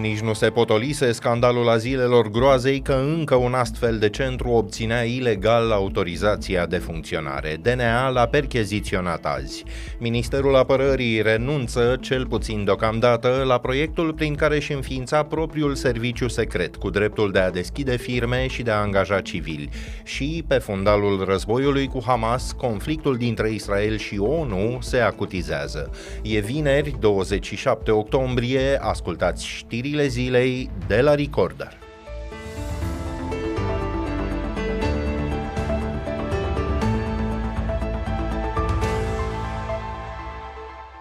Nici nu se potolise scandalul azilelor groazei că încă un astfel de centru obținea ilegal autorizația de funcționare. DNA l-a percheziționat azi. Ministerul Apărării renunță, cel puțin deocamdată, la proiectul prin care își înființa propriul serviciu secret, cu dreptul de a deschide firme și de a angaja civili. Și, pe fundalul războiului cu Hamas, conflictul dintre Israel și ONU se acutizează. E vineri, 27 octombrie, ascultați știri știrile zilei de la Recorder.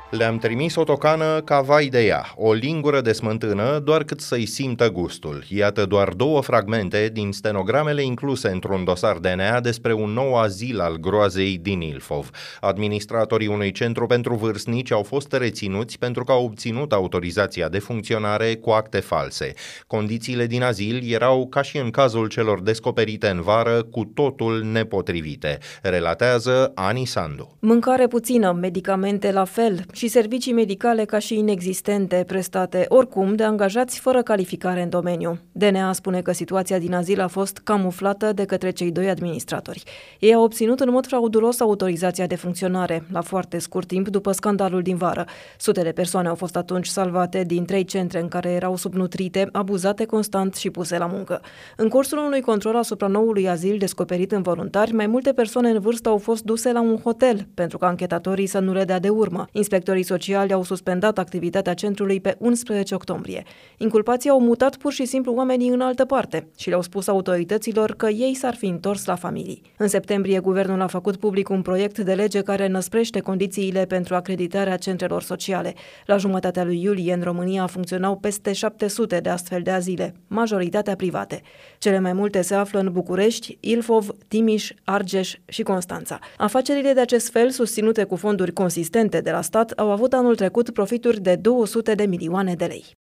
Le-am trimis o tocană ca vai de ea, o lingură de smântână, doar cât să-i simtă gustul. Iată doar două fragmente din stenogramele incluse într-un dosar DNA despre un nou azil al groazei din Ilfov. Administratorii unui centru pentru vârstnici au fost reținuți pentru că au obținut autorizația de funcționare cu acte false. Condițiile din azil erau, ca și în cazul celor descoperite în vară, cu totul nepotrivite, relatează Ani Sandu. Mâncare puțină, medicamente la fel și servicii medicale ca și inexistente, prestate oricum de angajați fără calificare în domeniu. DNA spune că situația din azil a fost camuflată de către cei doi administratori. Ei au obținut în mod fraudulos autorizația de funcționare, la foarte scurt timp după scandalul din vară. Sute de persoane au fost atunci salvate din trei centre în care erau subnutrite, abuzate constant și puse la muncă. În cursul unui control asupra noului azil descoperit în voluntari, mai multe persoane în vârstă au fost duse la un hotel pentru ca anchetatorii să nu le dea de urmă. Inspector Lucrătorii sociali au suspendat activitatea centrului pe 11 octombrie. Inculpații au mutat pur și simplu oamenii în altă parte și le-au spus autorităților că ei s-ar fi întors la familii. În septembrie, guvernul a făcut public un proiect de lege care năsprește condițiile pentru acreditarea centrelor sociale. La jumătatea lui iulie, în România, funcționau peste 700 de astfel de azile, majoritatea private. Cele mai multe se află în București, Ilfov, Timiș, Argeș și Constanța. Afacerile de acest fel, susținute cu fonduri consistente de la stat, au avut anul trecut profituri de 200 de milioane de lei.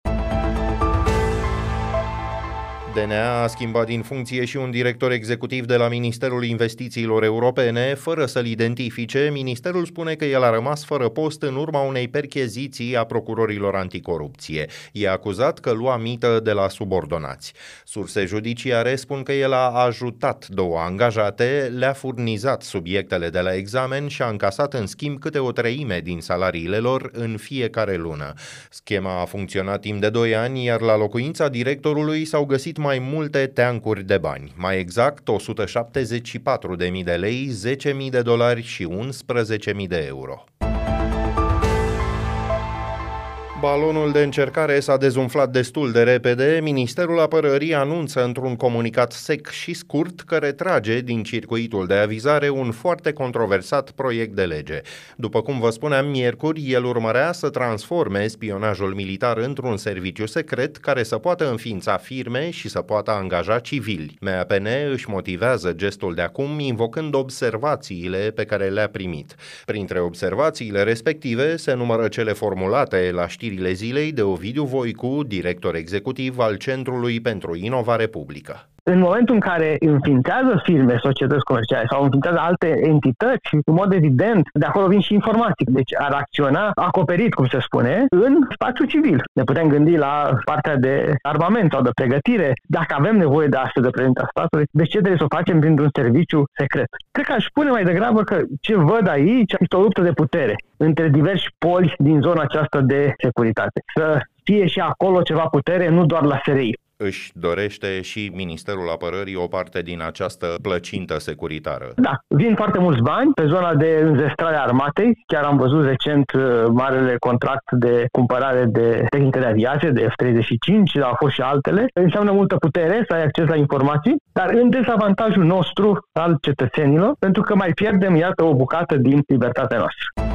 DNA a schimbat din funcție și un director executiv de la Ministerul Investițiilor Europene, fără să-l identifice. Ministerul spune că el a rămas fără post în urma unei percheziții a procurorilor anticorupție. E acuzat că lua mită de la subordonați. Surse judiciare spun că el a ajutat două angajate, le-a furnizat subiectele de la examen și a încasat în schimb câte o treime din salariile lor în fiecare lună. Schema a funcționat timp de 2 ani, iar la locuința directorului s-au găsit mai multe teancuri de bani, mai exact 174.000 de lei, 10.000 de dolari și 11.000 de euro. Balonul de încercare s-a dezumflat destul de repede. Ministerul Apărării anunță într-un comunicat sec și scurt că retrage din circuitul de avizare un foarte controversat proiect de lege. După cum vă spuneam miercuri, el urmărea să transforme spionajul militar într-un serviciu secret care să poată înființa firme și să poată angaja civili. MAPN își motivează gestul de acum invocând observațiile pe care le-a primit. Printre observațiile respective se numără cele formulate la știri știrile zilei de Ovidiu Voicu, director executiv al Centrului pentru Inovare Publică în momentul în care înființează firme, societăți comerciale sau înființează alte entități, în mod evident, de acolo vin și informații. Deci ar acționa acoperit, cum se spune, în spațiu civil. Ne putem gândi la partea de armament sau de pregătire. Dacă avem nevoie de astfel de prezența statului, de ce trebuie să o facem printr-un serviciu secret? Cred că aș spune mai degrabă că ce văd aici este o luptă de putere între diversi poli din zona aceasta de securitate. Să fie și acolo ceva putere, nu doar la SRI își dorește și Ministerul Apărării o parte din această plăcintă securitară. Da, vin foarte mulți bani pe zona de înzestrare a armatei. Chiar am văzut recent uh, marele contract de cumpărare de tehnică de aviație, de F-35, dar au fost și altele. Înseamnă multă putere să ai acces la informații, dar în dezavantajul nostru al cetățenilor, pentru că mai pierdem, iată, o bucată din libertatea noastră.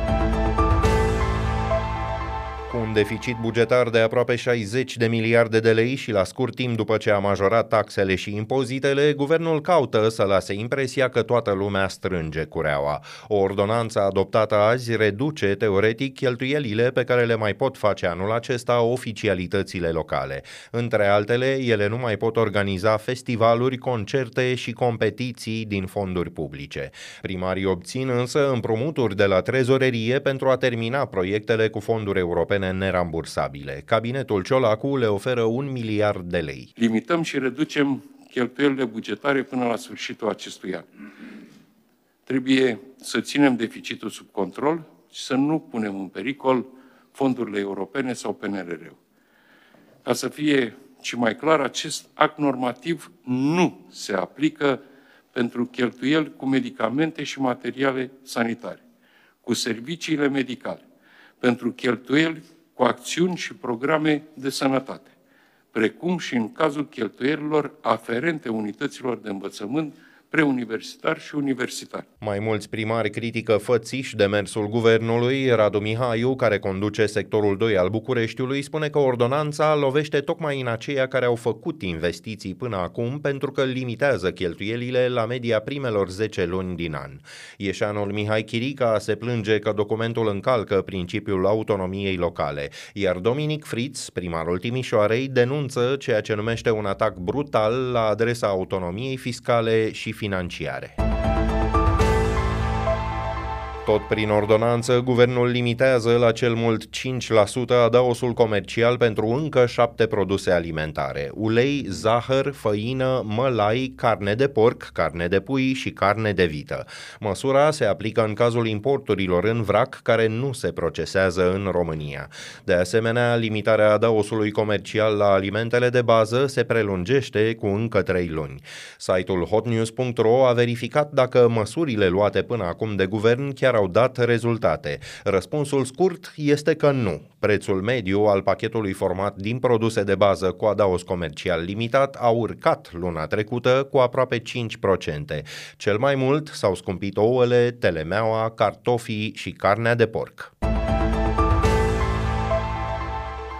Cu un deficit bugetar de aproape 60 de miliarde de lei și la scurt timp după ce a majorat taxele și impozitele, guvernul caută să lase impresia că toată lumea strânge cureaua. O ordonanță adoptată azi reduce teoretic cheltuielile pe care le mai pot face anul acesta oficialitățile locale. Între altele, ele nu mai pot organiza festivaluri, concerte și competiții din fonduri publice. Primarii obțin însă împrumuturi de la trezorerie pentru a termina proiectele cu fonduri europene europene nerambursabile. Cabinetul Ciolacu le oferă un miliard de lei. Limităm și reducem cheltuielile bugetare până la sfârșitul acestui an. Trebuie să ținem deficitul sub control și să nu punem în pericol fondurile europene sau PNRR-ul. Ca să fie și mai clar, acest act normativ nu se aplică pentru cheltuieli cu medicamente și materiale sanitare, cu serviciile medicale, pentru cheltuieli cu acțiuni și programe de sănătate, precum și în cazul cheltuielilor aferente unităților de învățământ preuniversitar și universitar. Mai mulți primari critică fățiș demersul guvernului. Radu Mihaiu, care conduce sectorul 2 al Bucureștiului, spune că ordonanța lovește tocmai în aceia care au făcut investiții până acum pentru că limitează cheltuielile la media primelor 10 luni din an. Ieșanul Mihai Chirica se plânge că documentul încalcă principiul autonomiei locale, iar Dominic Fritz, primarul Timișoarei, denunță ceea ce numește un atac brutal la adresa autonomiei fiscale și finanziare. Tot prin ordonanță, guvernul limitează la cel mult 5% adaosul comercial pentru încă șapte produse alimentare. Ulei, zahăr, făină, mălai, carne de porc, carne de pui și carne de vită. Măsura se aplică în cazul importurilor în vrac care nu se procesează în România. De asemenea, limitarea adaosului comercial la alimentele de bază se prelungește cu încă trei luni. Site-ul hotnews.ro a verificat dacă măsurile luate până acum de guvern chiar au dat rezultate? Răspunsul scurt este că nu. Prețul mediu al pachetului format din produse de bază cu adaos comercial limitat a urcat luna trecută cu aproape 5%. Cel mai mult s-au scumpit ouăle, telemeaua, cartofii și carnea de porc.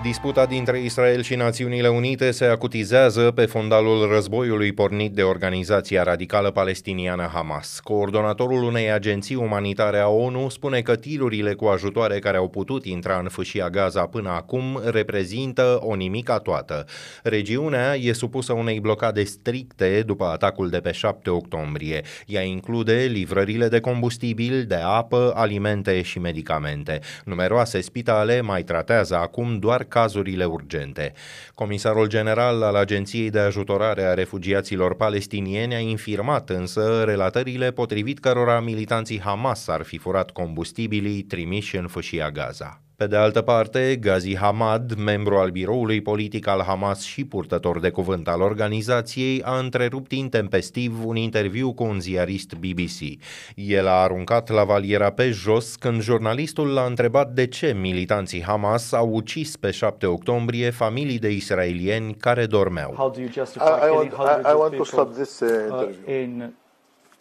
Disputa dintre Israel și Națiunile Unite se acutizează pe fondalul războiului pornit de organizația radicală palestiniană Hamas. Coordonatorul unei agenții umanitare a ONU spune că tirurile cu ajutoare care au putut intra în fâșia Gaza până acum reprezintă o nimica toată. Regiunea e supusă unei blocade stricte după atacul de pe 7 octombrie. Ea include livrările de combustibil, de apă, alimente și medicamente. Numeroase spitale mai tratează acum doar cazurile urgente. Comisarul general al Agenției de Ajutorare a Refugiaților Palestinieni a infirmat însă relatările potrivit cărora militanții Hamas ar fi furat combustibilii trimiși în fâșia Gaza. Pe de altă parte, Ghazi Hamad, membru al biroului politic al Hamas și purtător de cuvânt al organizației, a întrerupt intempestiv un interviu cu un ziarist BBC. El a aruncat la valiera pe jos când jurnalistul l-a întrebat de ce militanții Hamas au ucis pe 7 octombrie familii de israelieni care dormeau. How do you justify I, I want, I, I want to stop this uh, interview. Uh, in...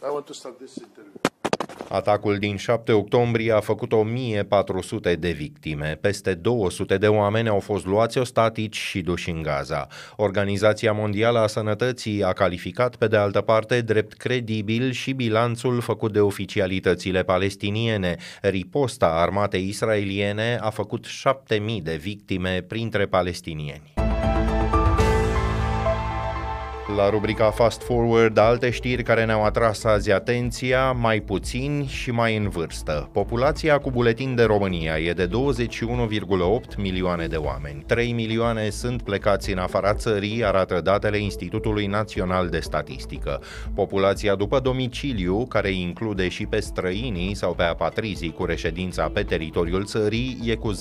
I want to stop this interview. Atacul din 7 octombrie a făcut 1400 de victime. Peste 200 de oameni au fost luați ostatici și duși în Gaza. Organizația Mondială a Sănătății a calificat pe de altă parte drept credibil și bilanțul făcut de oficialitățile palestiniene. Riposta armatei israeliene a făcut 7000 de victime printre palestinieni. La rubrica Fast Forward, alte știri care ne-au atras azi atenția, mai puțini și mai în vârstă. Populația cu buletin de România e de 21,8 milioane de oameni. 3 milioane sunt plecați în afara țării, arată datele Institutului Național de Statistică. Populația după domiciliu, care include și pe străinii sau pe apatrizii cu reședința pe teritoriul țării, e cu 0,3%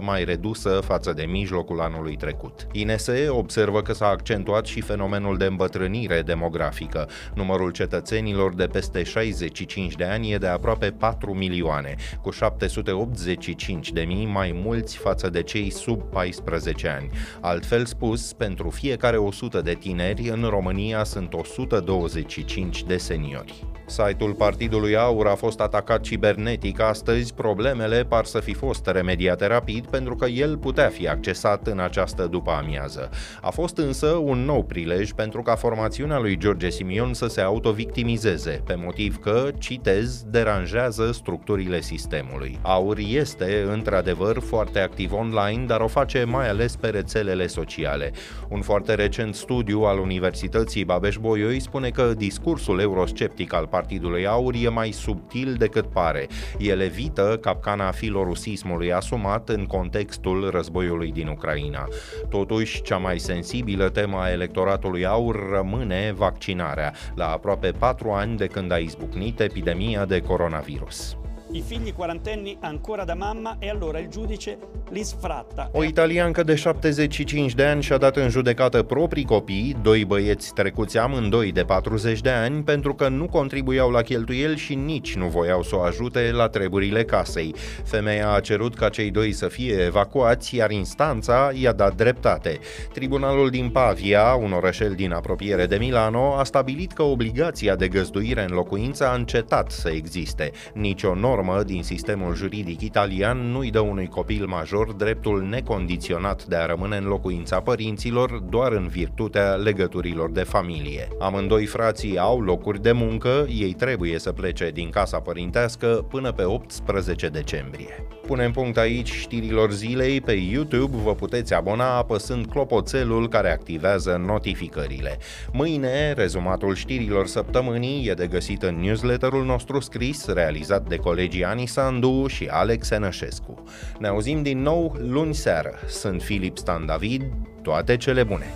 mai redusă față de mijlocul anului trecut. INSE observă că s-a accentuat accentuat și fenomenul de îmbătrânire demografică. Numărul cetățenilor de peste 65 de ani e de aproape 4 milioane, cu 785 de mii mai mulți față de cei sub 14 ani. Altfel spus, pentru fiecare 100 de tineri, în România sunt 125 de seniori. Site-ul Partidului Aur a fost atacat cibernetic astăzi, problemele par să fi fost remediate rapid pentru că el putea fi accesat în această după amiază. A fost însă un nou prilej pentru ca formațiunea lui George Simion să se autovictimizeze, pe motiv că, citez, deranjează structurile sistemului. Aur este, într-adevăr, foarte activ online, dar o face mai ales pe rețelele sociale. Un foarte recent studiu al Universității Babeș-Bolyai spune că discursul eurosceptic al Partidului Aur e mai subtil decât pare. El evită capcana filorusismului asumat în contextul războiului din Ucraina. Totuși, cea mai sensibilă tema a electoratului Aur rămâne vaccinarea, la aproape patru ani de când a izbucnit epidemia de coronavirus. I figli quarantenni ancora da mamma e allora il giudice li sfratta. O italiancă de 75 de ani și-a dat în judecată proprii copii, doi băieți trecuți amândoi de 40 de ani, pentru că nu contribuiau la cheltuieli și nici nu voiau să o ajute la treburile casei. Femeia a cerut ca cei doi să fie evacuați, iar instanța i-a dat dreptate. Tribunalul din Pavia, un orășel din apropiere de Milano, a stabilit că obligația de găzduire în locuință a încetat să existe. Nici o normă normă din sistemul juridic italian nu îi dă unui copil major dreptul necondiționat de a rămâne în locuința părinților doar în virtutea legăturilor de familie. Amândoi frații au locuri de muncă, ei trebuie să plece din casa părintească până pe 18 decembrie. Punem punct aici știrilor zilei pe YouTube, vă puteți abona apăsând clopoțelul care activează notificările. Mâine, rezumatul știrilor săptămânii e de găsit în newsletterul nostru scris, realizat de colegi colegii Ani Sandu și Alex Enășescu. Ne auzim din nou luni seară. Sunt Filip Stan David, toate cele bune!